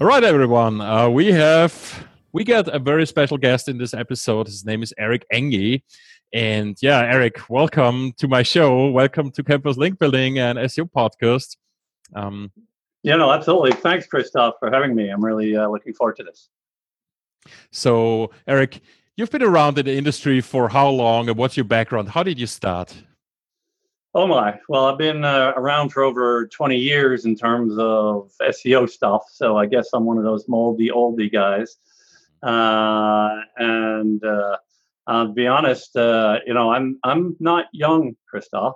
All right, everyone. Uh, we have we got a very special guest in this episode. His name is Eric Enge. And yeah, Eric, welcome to my show. Welcome to Campus Link Building and SEO podcast. Um, yeah, no, absolutely. Thanks, Christoph, for having me. I'm really uh, looking forward to this. So, Eric, you've been around in the industry for how long and what's your background? How did you start? Oh my! Well, I've been uh, around for over 20 years in terms of SEO stuff, so I guess I'm one of those moldy oldie guys. Uh, and uh, I'll be honest, uh, you know, I'm I'm not young, Christoph.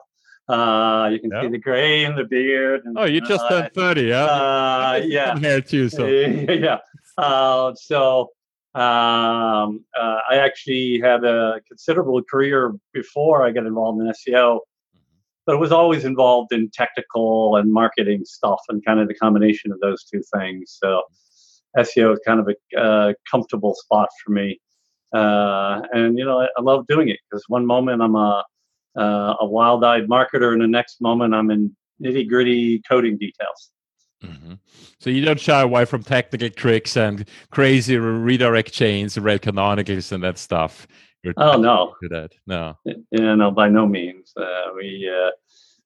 Uh, you can see the gray in the beard. And, oh, you just turned 30, yeah? Uh, yeah. Hair too, so. yeah. Uh, so um, uh, I actually had a considerable career before I got involved in SEO but it was always involved in technical and marketing stuff and kind of the combination of those two things. So SEO is kind of a uh, comfortable spot for me. Uh, and, you know, I, I love doing it because one moment I'm a, uh, a wild eyed marketer and the next moment I'm in nitty gritty coding details. Mm-hmm. So you don't shy away from technical tricks and crazy redirect chains, rel canonicals, and that stuff. Oh no, that no. Yeah, no, by no means. Uh, we uh,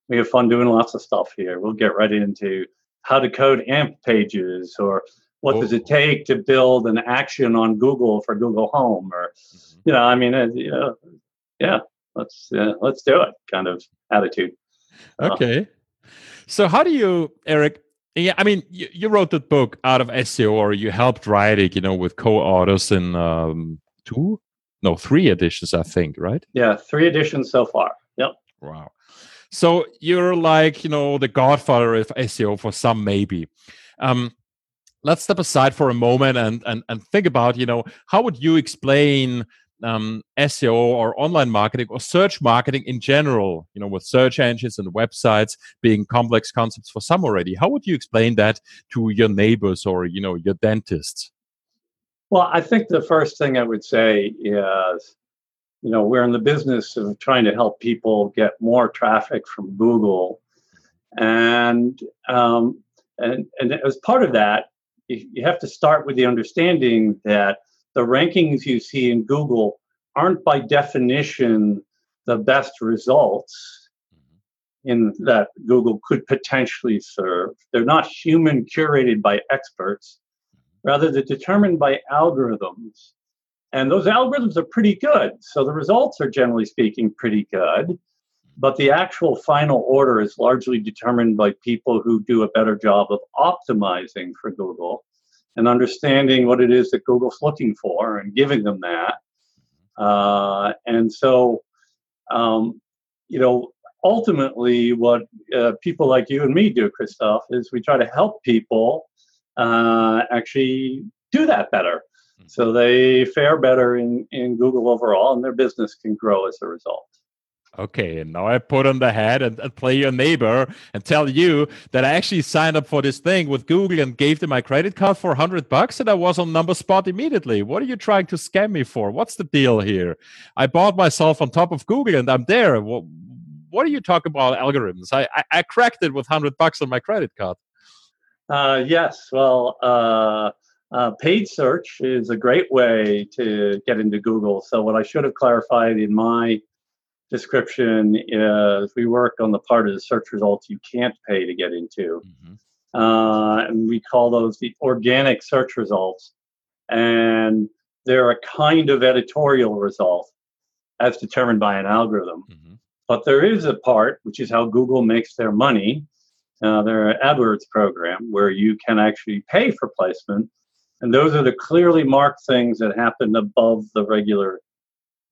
we have fun doing lots of stuff here. We'll get right into how to code AMP pages, or what oh. does it oh. take to build an action on Google for Google Home, or mm-hmm. you know, I mean, uh, you know, yeah, let's uh, let's do it kind of attitude. Uh, okay. Uh, so how do you, Eric? Yeah, I mean, you, you wrote that book Art of SEO, or you helped write it, you know, with co-authors in um, two no three editions i think right? Yeah three editions so far. Yep. Wow. So you're like you know the godfather of seo for some maybe. Um, let's step aside for a moment and, and and think about you know how would you explain um, SEO or online marketing or search marketing in general, you know, with search engines and websites being complex concepts for some already. How would you explain that to your neighbors or, you know, your dentists? Well, I think the first thing I would say is, you know, we're in the business of trying to help people get more traffic from Google, and um, and and as part of that, you have to start with the understanding that the rankings you see in Google aren't by definition the best results mm-hmm. in that Google could potentially serve. They're not human curated by experts Rather, they're determined by algorithms. And those algorithms are pretty good. So the results are generally speaking pretty good. But the actual final order is largely determined by people who do a better job of optimizing for Google and understanding what it is that Google's looking for and giving them that. Uh, and so, um, you know, ultimately, what uh, people like you and me do, Christoph, is we try to help people uh, actually do that better. Hmm. So they fare better in, in Google overall, and their business can grow as a result. Okay, and now I put on the hat and, and, play your neighbor and tell you that I actually signed up for this thing with Google and gave them my credit card for 100 bucks and I was on number spot immediately. What are you trying to scam me for? What's the deal here? I bought myself on top of Google and I'm there. What, what are you talking about algorithms? I, I, I cracked it with 100 bucks on my credit card. Uh, yes, well, uh, uh, paid search is a great way to get into Google. So, what I should have clarified in my description is we work on the part of the search results you can't pay to get into. Mm-hmm. Uh, and we call those the organic search results. And they're a kind of editorial result as determined by an algorithm. Mm-hmm. But there is a part, which is how Google makes their money, uh, their AdWords program where you can actually pay for placement. And those are the clearly marked things that happen above the regular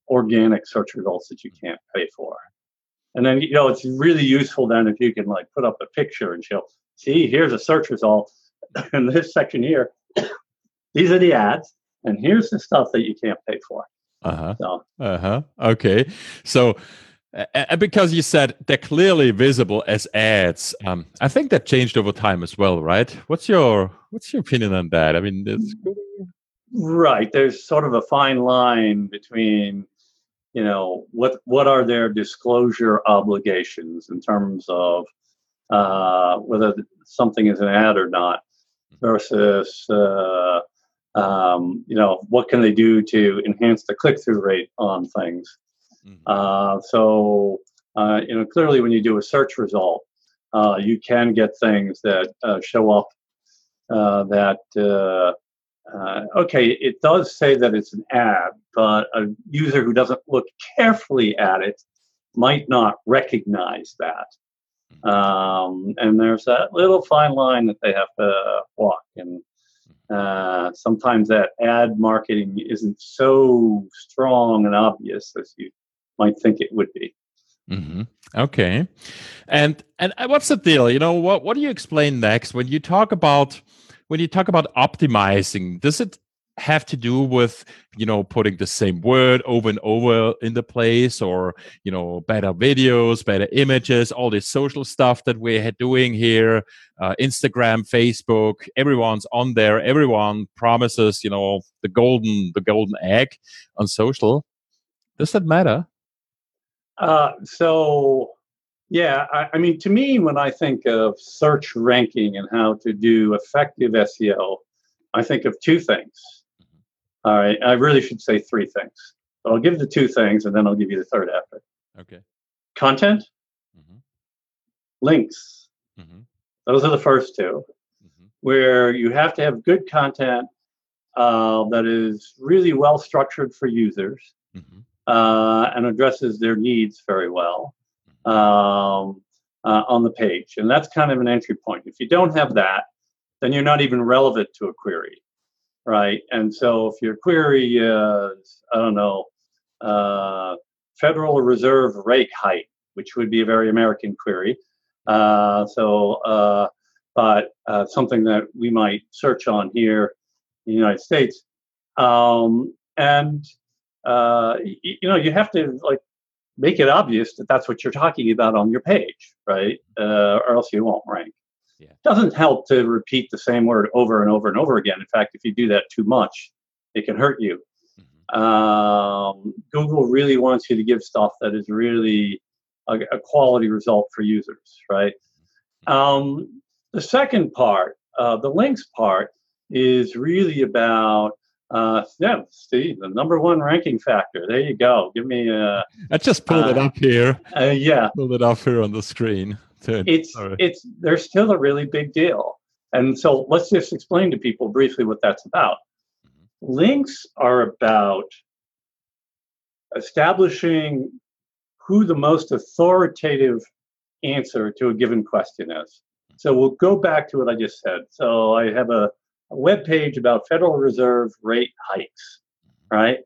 organic search results that you can't pay for. And then, you know, it's really useful then if you can like put up a picture and show, see, here's a search result in this section here. These are the ads, and here's the stuff that you can't pay for. Uh huh. So, uh huh. Okay. So, and because you said they're clearly visible as ads um, i think that changed over time as well right? What's your what's your opinion on that? I mean that's right. There's sort of a fine line between you know what what are their disclosure obligations in terms of uh, whether something is an ad or not versus uh, um, you know what can they do to enhance the click-through rate on things. Mm-hmm. Uh, so uh, you know clearly when you do a search result, uh, you can get things that uh, show up uh, that okay it does say that it's an ad, but a user who doesn't look carefully at it might not recognize that. Mm-hmm. Um, and there's that little fine line that they have to walk. And uh, sometimes that ad marketing isn't so strong and obvious as you might think it would be. Mm-hmm. Okay, and and what's the deal? You know what? What do you explain next when you talk about when you talk about optimizing? Does it have to do with you know putting the same word over and over in the place or you know better videos better images all this social stuff that we're doing here uh, instagram facebook everyone's on there everyone promises you know the golden the golden egg on social does that matter uh, so yeah I, I mean to me when i think of search ranking and how to do effective seo i think of two things all right. I really should say three things. I'll give the two things and then I'll give you the third after. Okay. Content, mm-hmm. links. Mm-hmm. Those are the first 2 mm-hmm. where you have to have good content uh, that is really well structured for users mm-hmm. Uh, and addresses their needs very well um, uh, on the page. And that's kind of an entry point. If you don't have that, then you're not even relevant to a query right? And so if your query is, I don't know, uh, Federal Reserve rate height, which would be a very American query. Uh, so, uh, but uh, something that we might search on here in the United States. Um, and, uh, y- you know, you have to like make it obvious that that's what you're talking about on your page, right? Uh, or else you won't rank. Yeah. Doesn't help to repeat the same word over and over and over again. In fact, if you do that too much, it can hurt you. Mm-hmm. Um, Google really wants you to give stuff that is really a, a quality result for users, right? Mm-hmm. Um, the second part, uh, the links part, is really about uh, yeah, Steve, the number one ranking factor. There you go. Give me a. I just pulled uh, it up here. Uh, yeah, pulled it up here on the screen it's Sorry. it's there's still a really big deal. And so let's just explain to people briefly what that's about. Links are about establishing who the most authoritative answer to a given question is. So we'll go back to what I just said. So I have a, a web page about Federal Reserve rate hikes, right?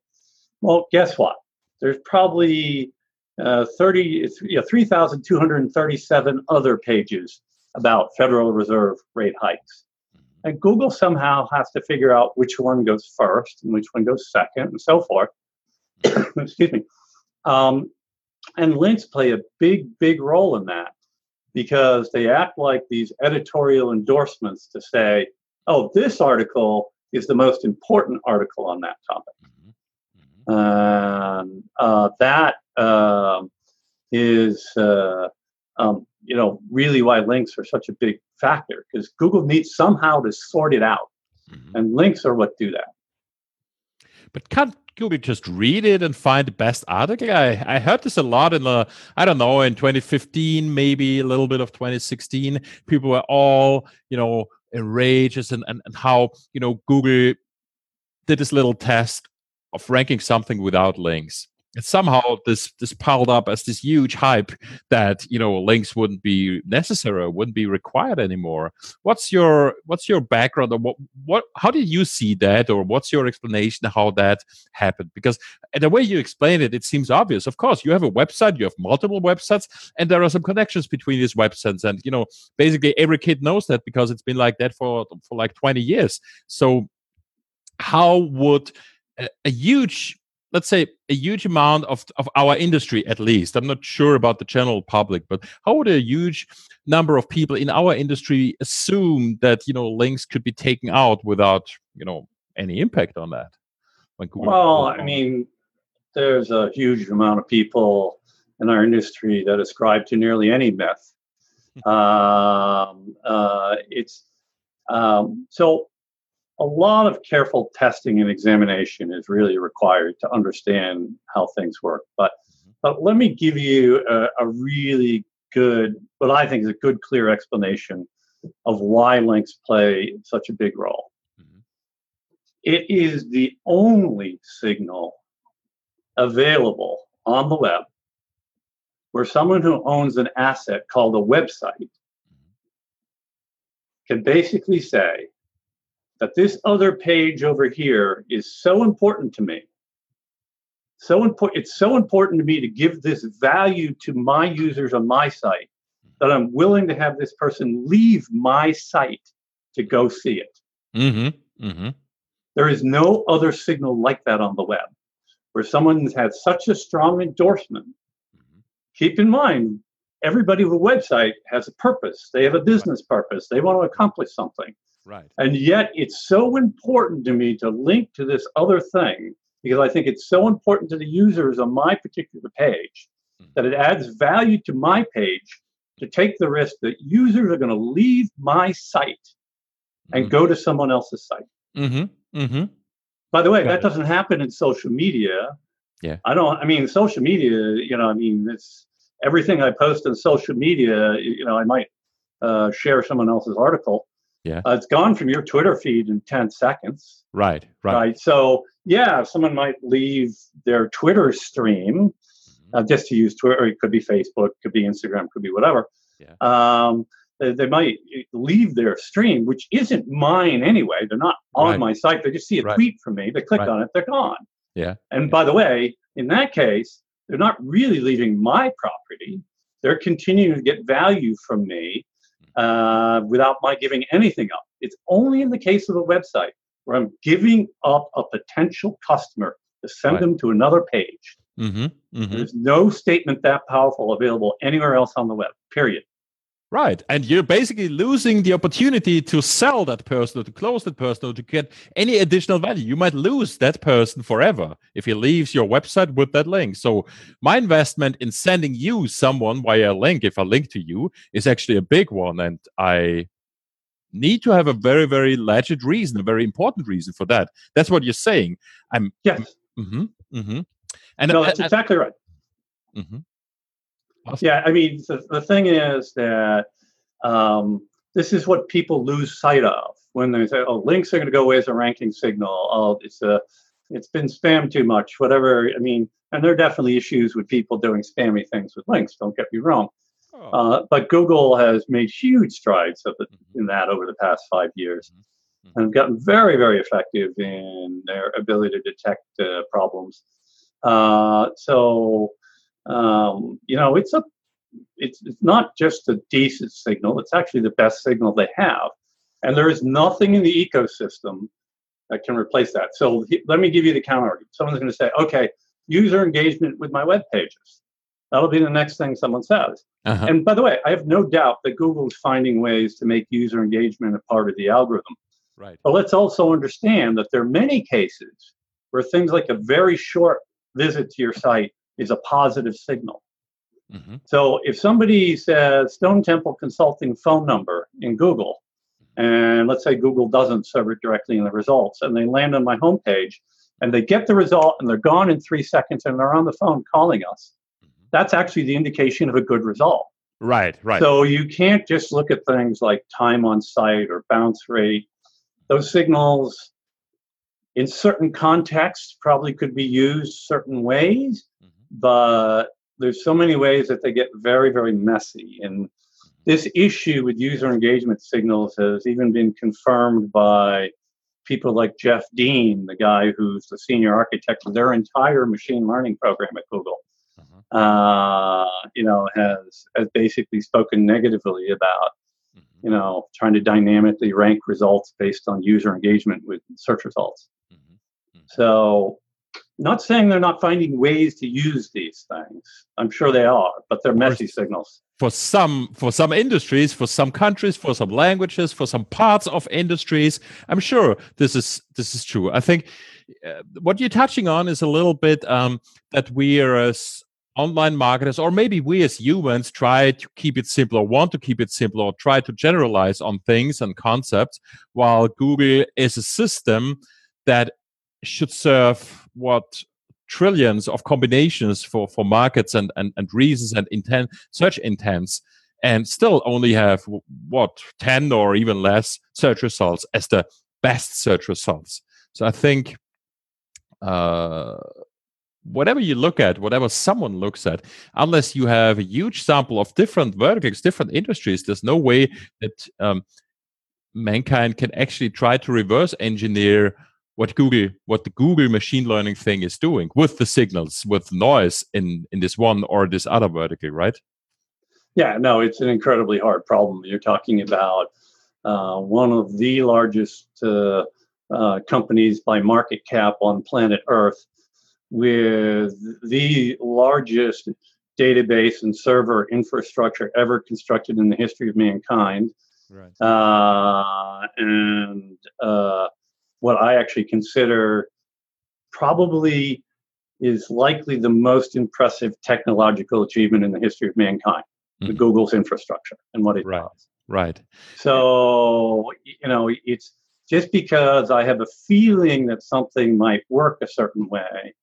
Well, guess what? There's probably uh, 30, you know, 3,237 other pages about Federal Reserve rate hikes. Mm-hmm. And Google somehow has to figure out which one goes first and which one goes second and so forth. Excuse me. Um, and links play a big, big role in that because they act like these editorial endorsements to say, oh, this article is the most important article on that topic. Mm-hmm. Mm-hmm. uh, that um, is uh, um, you know really why links are such a big factor because Google needs somehow to sort it out, mm-hmm. and links are what do that. But can't Google just read it and find the best article? I, I heard this a lot in the I don't know in 2015, maybe a little bit of 2016. People were all you know enraged and, and, and how you know Google did this little test of ranking something without links somehow this this piled up as this huge hype that you know links wouldn't be necessary wouldn't be required anymore. What's your what's your background or what what how did you see that or what's your explanation how that happened? Because the way you explain it it seems obvious. Of course you have a website you have multiple websites and there are some connections between these websites. And you know basically every kid knows that because it's been like that for for like 20 years. So how would a, a huge let's say a huge amount of, of our industry at least. I'm not sure about the general public but how would a huge number of people in our industry assume that you know links could be taken out without you know any impact on that? Well i mean there's a huge amount of people in our industry that ascribe to nearly any myth. Um, uh, it's Um, so a lot of careful testing and examination is really required to understand how things work. But mm-hmm. but let me give you a, a really good, what I think is a good, clear explanation of why links play such a big role. Mm-hmm. It is the only signal available on the web where someone who owns an asset called a website mm-hmm. can basically say that this other page over here is so important to me. So important, it's so important to me to give this value to my users on my site that I'm willing to have this person leave my site to go see it. Mm-hmm. Mm-hmm. There is no other signal like that on the web where someone has had such a strong endorsement. Mm-hmm. Keep in mind, everybody with a website has a purpose. They have a business purpose. They want to accomplish something. Right. And yet it's so important to me to link to this other thing because I think it's so important to the users on my particular page mm-hmm. that it adds value to my page to take the risk that users are going to leave my site and mm-hmm. go to someone else's site. Mm-hmm. Mm-hmm. By the way, Got that it. doesn't happen in social media. Yeah. I don't, I mean, social media, you know, I mean, it's everything I post on social media, you know, I might uh, share someone else's article yeah. Uh, it's gone from your Twitter feed in 10 seconds. Right, right. Right. So, yeah, someone might leave their Twitter stream mm-hmm. uh, just to use Twitter. It could be Facebook, could be Instagram, could be whatever. Yeah. Um, they, they, might leave their stream, which isn't mine anyway. They're not on right. my site. They just see a right. tweet from me. They click right. on it, they're gone. Yeah. And yeah. by the way, in that case, they're not really leaving my property. They're continuing to get value from me uh, without my giving anything up. It's only in the case of a website where I'm giving up a potential customer to send right. them to another page. Mm-hmm, mm-hmm. There's no statement that powerful available anywhere else on the web, period. Right. And you're basically losing the opportunity to sell that person or to close that person or to get any additional value. You might lose that person forever if he leaves your website with that link. So, my investment in sending you someone via a link, if I link to you, is actually a big one. And I need to have a very, very legit reason, a very important reason for that. That's what you're saying. I'm. Yes. Mm-hmm, mm-hmm. And no, that's exactly right. Mm-hmm. Yeah, I mean, the, the thing is that um, this is what people lose sight of when they say, "Oh, links are going to go away as a ranking signal." Oh, it's a, it's been spammed too much. Whatever. I mean, and there are definitely issues with people doing spammy things with links. Don't get me wrong. Oh. Uh, but Google has made huge strides the, mm-hmm. in that over the past five years, mm-hmm. mm-hmm. and gotten very, very effective in their ability to detect uh, problems. Uh, so um, you know, it's a it's it's not just a decent signal; it's actually the best signal they have, and there is nothing in the ecosystem that can replace that. So let me give you the counter. Someone's going to say, "Okay, user engagement with my web pages." That'll be the next thing someone says. Uh-huh. And by the way, I have no doubt that Google is finding ways to make user engagement a part of the algorithm. Right. But let's also understand that there are many cases where things like a very short visit to your site is a positive signal. Mm-hmm. So if somebody says Stone Temple Consulting phone number in Google, and let's say Google doesn't serve it directly in the results, and they land on my homepage and they get the result and they're gone in three seconds and they're on the phone calling us, mm-hmm. that's actually the indication of a good result. Right, right. So you can't just look at things like time on site or bounce rate. Those signals in certain contexts probably could be used certain ways but there's so many ways that they get very, very messy. And this issue with user engagement signals has even been confirmed by people like Jeff Dean, the guy who's the senior architect of their entire machine learning program at Google. Mm-hmm. Uh, you know, has has basically spoken negatively about mm-hmm. you know trying to dynamically rank results based on user engagement with search results. Mm-hmm. mm-hmm. So not saying they're not finding ways to use these things. I'm sure they are, but they're messy signals. For some, for some industries, for some countries, for some languages, for some parts of industries, I'm sure this is this is true. I think uh, what you're touching on is a little bit um, that we are as online marketers or maybe we as humans try to keep it simple or want to keep it simple or try to generalize on things and concepts while google is a system that should serve what trillions of combinations for for markets and and, and reasons and intent search intents and still only have what 10 or even less search results as the best search results. So i think uh, whatever you look at, whatever someone looks at, unless you have a huge sample of different verticals, different industries, there's no way that um, mankind can actually try to reverse engineer what Google, what the Google machine learning thing is doing with the signals, with noise in in this one or this other vertical, right? Yeah, no, it's an incredibly hard problem. You're talking about uh, one of the largest uh, uh, companies by market cap on planet Earth with the largest database and server infrastructure ever constructed in the history of mankind. Right. Uh, and uh, what I actually consider probably is likely the most impressive technological achievement in the history of mankind mm-hmm. the Google's infrastructure and what it right. does. Right. So, you know, it's just because I have a feeling that something might work a certain way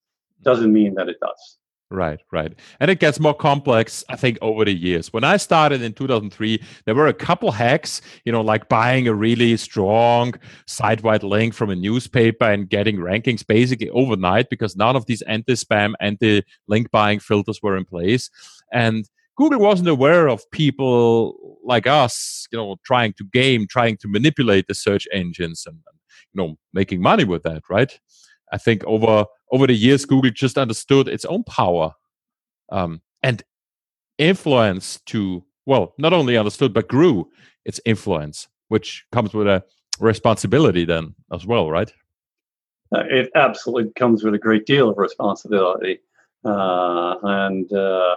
doesn't mean that it does. Right, right. And it gets more complex, I think, over the years. When I started in 2003, there were a couple hacks, you know, like buying a really strong site wide link from a newspaper and getting rankings basically overnight because none of these anti spam, anti link buying filters were in place. And Google wasn't aware of people like us, you know, trying to game, trying to manipulate the search engines and, you know, making money with that, right? I think over over the years, Google just understood its own power um, and influence to well, not only understood but grew its influence, which comes with a responsibility then as well, right? Uh, it absolutely comes with a great deal of responsibility, uh, and uh,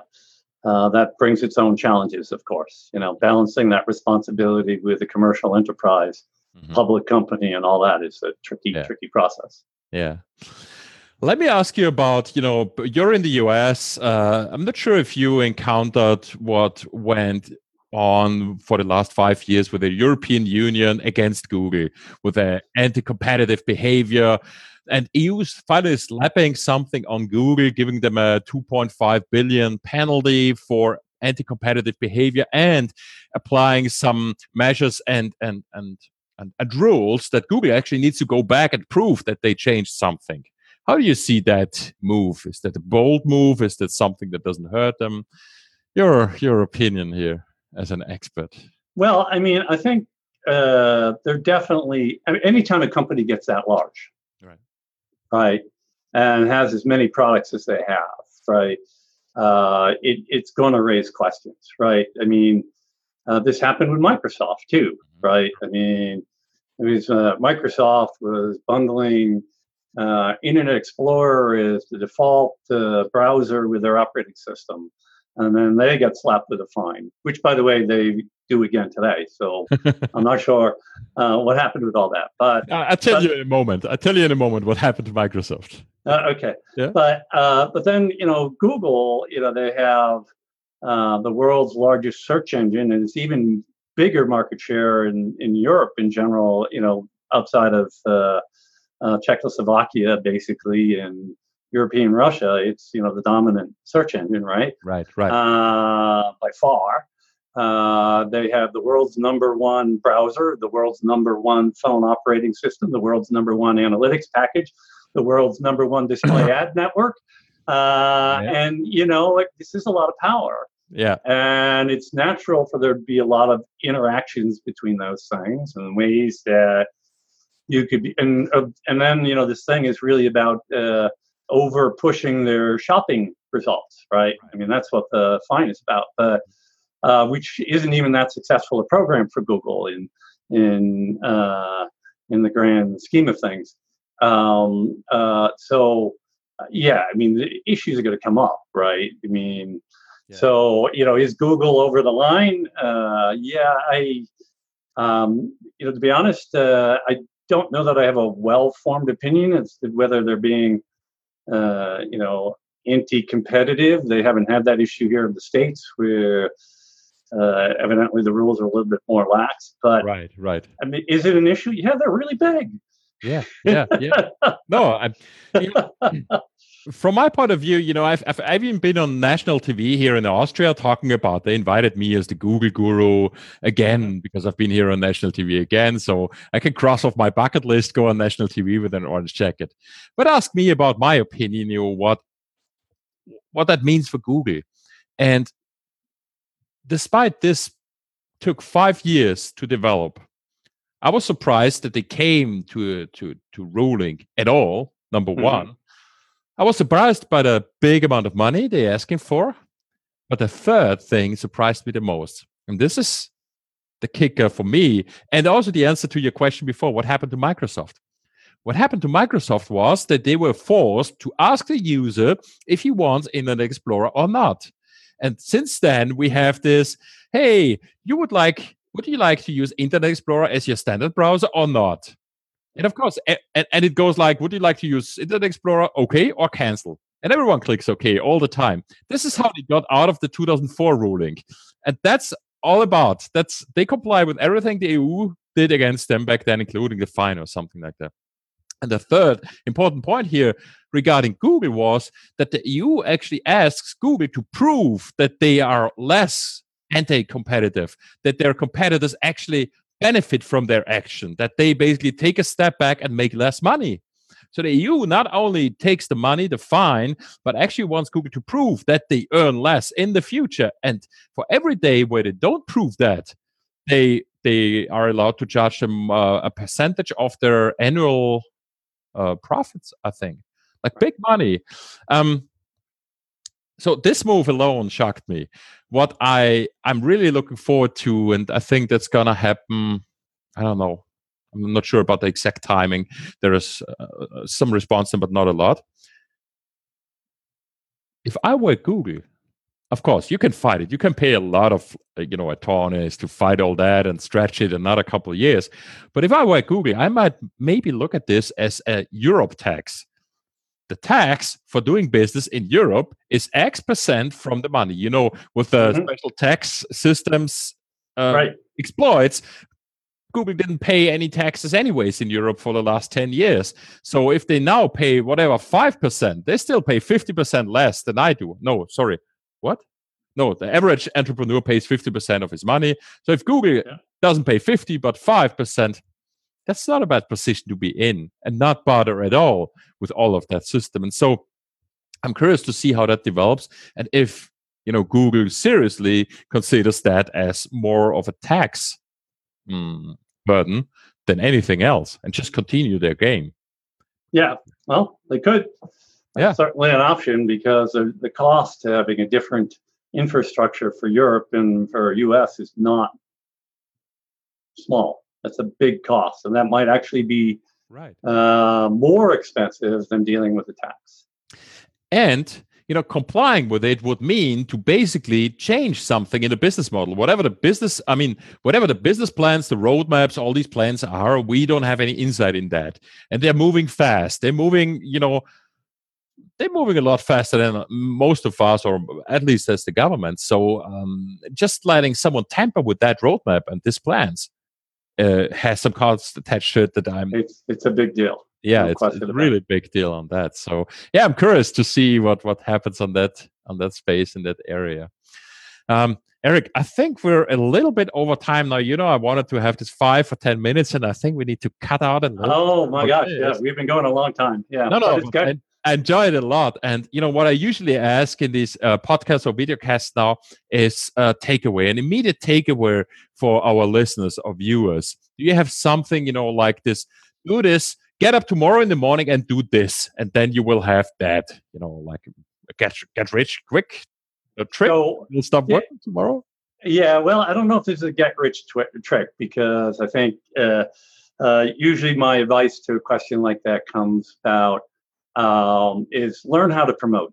uh that brings its own challenges. Of course, you know, balancing that responsibility with a commercial enterprise, mm-hmm. public company, and all that is a tricky, yeah. tricky process. Yeah. Let me ask you about, you know, you're in the US. Uh, I'm not sure if you encountered what went on for the last five years with the European Union against Google, with their anti-competitive behavior. And EU finally slapping something on Google, giving them a 2.5 billion penalty for anti-competitive behavior and applying some measures and and and and, and rules that Google actually needs to go back and prove that they changed something. How do you see that move? Is that a bold move? Is that something that doesn't hurt them? Your your opinion here as an expert. Well, I mean, I think uh, they're definitely. I mean, anytime a company gets that large, right, right, and has as many products as they have, right, uh, it, it's going to raise questions, right? I mean, uh, this happened with Microsoft too, mm-hmm. right? I mean, it was uh, Microsoft was bundling uh, Internet Explorer is the default uh, browser with their operating system, and then they got slapped with a fine, which, by the way, they do again today. So I'm not sure uh, what happened with all that. But I'll tell but, you in a moment. I'll tell you in a moment what happened to Microsoft. Uh, okay. Yeah. But uh, but then you know Google, you know they have uh, the world's largest search engine, and it's even bigger market share in, in Europe in general, you know, outside of uh, Czechoslovakia, basically, and European Russia, it's, you know, the dominant search engine, right? Right, right. Uh, by far. Uh, they have the world's number one browser, the world's number one phone operating system, the world's number one analytics package, the world's number one display ad network. Uh, yeah. And, you know, like, this is a lot of power. Yeah. And it's natural for there to be a lot of interactions between those things and ways that you could be, and, uh, and then, you know, this thing is really about uh, over pushing their shopping results, right? I mean, that's what the fine is about, but uh, which isn't even that successful a program for Google in, in, uh, in the grand scheme of things. Um, uh, so, yeah, I mean, the issues are going to come up, right? I mean, so, you know, is Google over the line? Uh, yeah, I, um, you know, to be honest, uh, I don't know that I have a well-formed opinion as to whether they're being, uh, you know, anti-competitive. They haven't had that issue here in the states, where uh, evidently the rules are a little bit more lax. But right, right. I mean, is it an issue? Yeah, they're really big. Yeah, yeah, yeah. no, I, you know, from my point of view, you know, I've, I've, I've even been on national TV here in Austria talking about. They invited me as the Google guru again because I've been here on national TV again, so I can cross off my bucket list, go on national TV with an orange jacket. But ask me about my opinion, you know, what what that means for Google, and despite this took five years to develop, I was surprised that they came to to to ruling at all. Number mm-hmm. one I was surprised by the big amount of money they're asking for. But the third thing surprised me the most. And this is the kicker for me. And also the answer to your question before what happened to Microsoft? What happened to Microsoft was that they were forced to ask the user if he wants Internet Explorer or not. And since then, we have this hey, you would like, would you like to use Internet Explorer as your standard browser or not? And of course, and, and it goes like, would you like to use Internet Explorer? Okay, or cancel. And everyone clicks OK all the time. This is how they got out of the 2004 ruling. And that's all about. That's they comply with everything the EU did against them back then, including the fine or something like that. And the third important point here regarding Google was that the EU actually asks Google to prove that they are less anti competitive, that their competitors actually benefit from their action, that they basically take a step back and make less money. So the EU not only takes the money, the fine, but actually wants Google to prove that they earn less in the future. And for every day where they don't prove that, they they are allowed to charge them uh, a percentage of their annual uh, profits. I think, like big money. Um, so this move alone shocked me. What I I'm really looking forward to, and I think that's gonna happen. I don't know. I'm not sure about the exact timing. There is uh, uh some response, but not a lot. If I were Google, of course, you can fight it. You can pay a lot of, uh, you know, attorneys to fight all that and stretch it another couple of years. But if I were Google, I might maybe look at this as a Europe tax the tax for doing business in Europe is X percent from the money. You know, with the mm-hmm. special tax systems uh, right. exploits, Google didn't pay any taxes anyways in Europe for the last 10 years. So if they now pay whatever 5%, they still pay 50% less than I do. No, sorry. What? No, the average entrepreneur pays 50% of his money. So if Google yeah. doesn't pay 50 but 5%, that's not a bad position to be in and not bother at all with all of that system. And so I'm curious to see how that develops and if you know Google seriously considers that as more of a tax mm, burden than anything else and just continue their game. Yeah, well, they could. That's yeah, certainly an option because the cost to having a different infrastructure for Europe and for US is not small. That's a big cost, and that might actually be right uh, more expensive than dealing with the tax. And you know, complying with it would mean to basically change something in the business model. Whatever the business, I mean, whatever the business plans, the roadmaps, all these plans are, we don't have any insight in that. And they're moving fast. They're moving, you know, they're moving a lot faster than most of us, or at least as the government. So um, just letting someone tamper with that roadmap and these plans uh, has some cards attached to it that I'm. It's it's a big deal. Yeah, no it's, it's a really big deal on that. So yeah, I'm curious to see what what happens on that on that space in that area. Um, Eric, I think we're a little bit over time now. You know, I wanted to have this five or ten minutes, and I think we need to cut out a little. Oh my gosh! Yeah, we've been going a long time. Yeah, no, no, I enjoy it a lot. And you know what I usually ask in these uh, podcasts or videocasts now is a takeaway, an immediate takeaway for our listeners or viewers. Do you have something you know like this? Do this. Get up tomorrow in the morning and do this, and then you will have that. You know, like get get rich quick a trick. So, will stop yeah, working tomorrow. Yeah. Well, I don't know if this is a get rich tw- trick because I think. Uh, uh, usually, my advice to a question like that comes about um, is learn how to promote,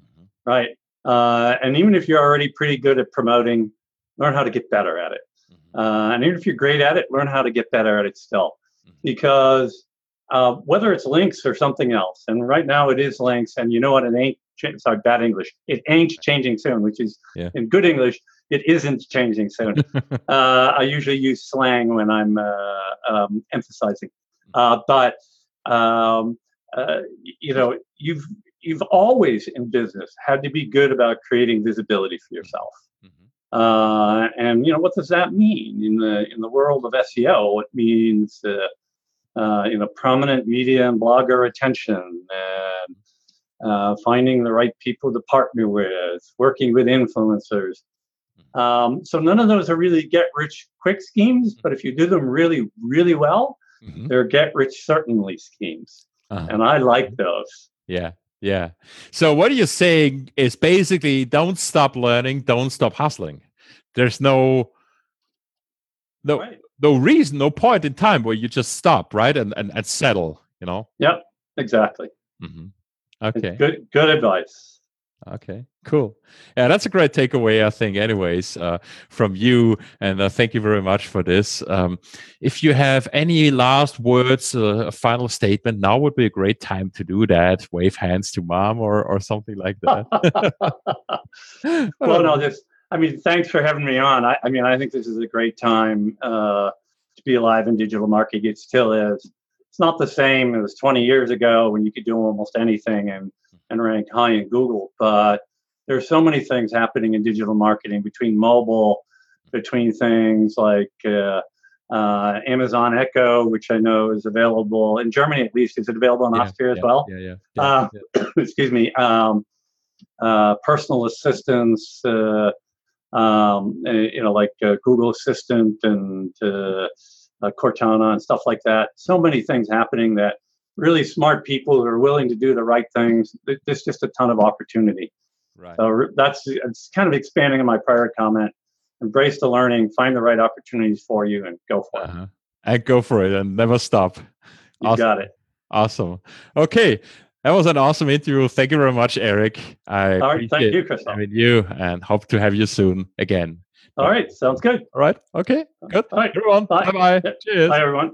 mm-hmm. right? Uh, and even if you're already pretty good at promoting, learn how to get better at it. Mm-hmm. Uh, and even if you're great at it, learn how to get better at it still, mm-hmm. because uh, whether it's links or something else. And right now it is links. And you know what? It ain't, cha- sorry, bad English. It ain't changing soon, which is Yeah. in good English, it isn't changing soon. uh, I usually use slang when I'm uh, um, emphasizing. Uh, but, um, uh, you know, you've, you've always in business had to be good about creating visibility for yourself. Mhm. Uh, and you know what does that mean in the in the world of SEO? It means uh, uh, you know prominent media and blogger attention, and uh, finding the right people to partner with, working with influencers. Um, so none of those are really get rich quick schemes, but if you do them really really well, Mhm. they're get rich certainly schemes, Uh-huh. and I like those. Yeah. Yeah. So what you're saying is basically don't stop learning, don't stop hustling. There's no no Right. no reason, no point in time where you just stop, right? And and, and settle, you know? Yep. Exactly. hmm It's Okay. Good. Good advice. Okay, cool. Yeah, that's a great takeaway, I think, anyways, uh, from you. And uh, thank you very much for this. Um, if you have any last words, uh, a final statement, now would be a great time to do that. Wave hands to mom or, or something like that. well, no, just I mean, thanks for having me on. I, I mean, I think this is a great time uh, to be alive in digital marketing. It still is. It's not the same as 20 years ago when you could do almost anything and and rank high in Google, but there's so many things happening in digital marketing between mobile, between things like uh, uh, Amazon Echo, which I know is available in Germany at least. Is it available in Yeah, Austria as well? Yeah, yeah. yeah, Uh, yeah. excuse me, um, uh, personal assistants, uh, um, uh, you know, like uh, Google Assistant and uh, uh, Cortana and stuff like that. So many things happening that really smart people who are willing to do the right things. th- There's just a ton of opportunity. Right. So that's it's kind of expanding on my prior comment. Embrace the learning, find the right opportunities for you, and go for it. Uh-huh. And go for it and never stop. You got it. Awesome. Okay. That was an awesome interview. Thank you very much, Eric. I All right, thank you, Christoph. having you and hope to have you soon again. All right, sounds good. All right. Okay. Good. All right, Everyone. Bye. Bye. Cheers. bye everyone.